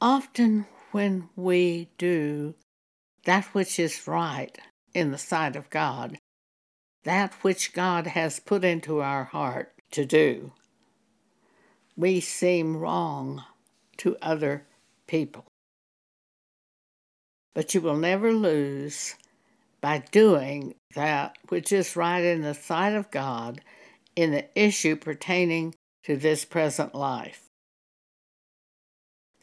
Often, when we do that which is right in the sight of God, that which God has put into our heart to do, we seem wrong to other people. But you will never lose by doing that which is right in the sight of God in the issue pertaining to this present life.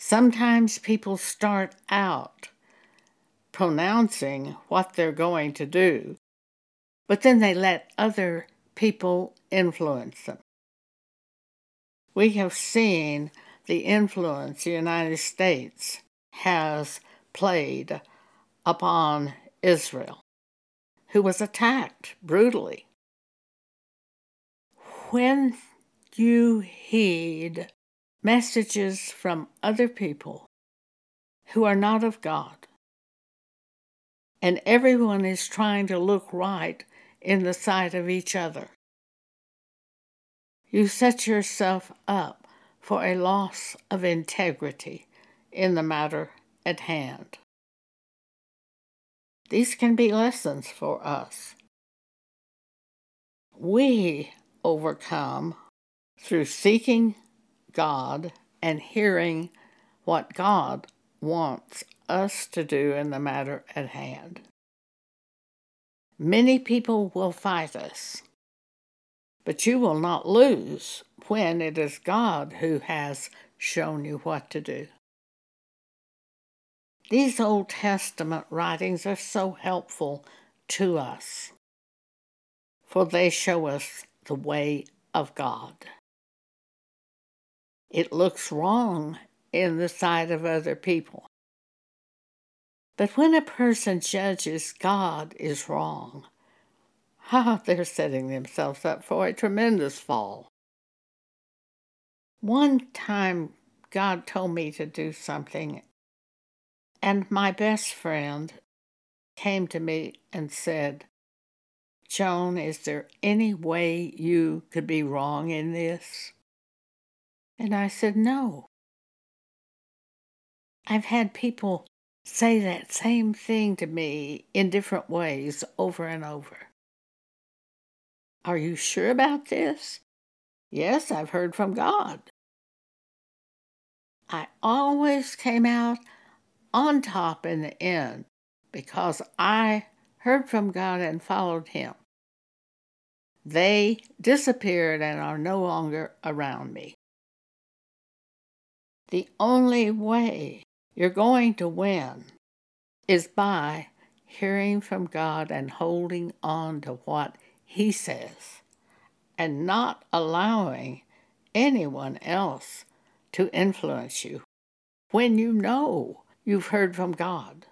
Sometimes people start out pronouncing what they're going to do, but then they let other people influence them. We have seen the influence the United States has played upon Israel, who was attacked brutally. When you heed messages from other people who are not of God. And everyone is trying to look right in the sight of each other. You set yourself up for a loss of integrity in the matter at hand. These can be lessons for us. We overcome through seeking God and hearing what God wants us to do in the matter at hand. Many people will fight us, but you will not lose when it is God who has shown you what to do. These Old Testament writings are so helpful to us, for they show us the way of God. It looks wrong in the sight of other people. But when a person judges God is wrong, ah, they're setting themselves up for a tremendous fall. One time, God told me to do something, and my best friend came to me and said, Joan, is there any way you could be wrong in this? And I said, No. I've had people say that same thing to me in different ways over and over. Are you sure about this? Yes, I've heard from God. I always came out on top in the end because I heard from God and followed Him. They disappeared and are no longer around me. The only way you're going to win is by hearing from God and holding on to what He says and not allowing anyone else to influence you when you know you've heard from God.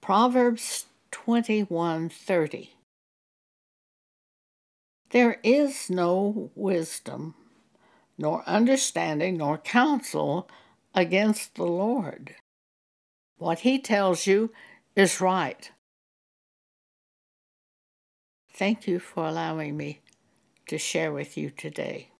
Proverbs 21:30 There is no wisdom nor understanding, nor counsel against the Lord. What he tells you is right. Thank you for allowing me to share with you today.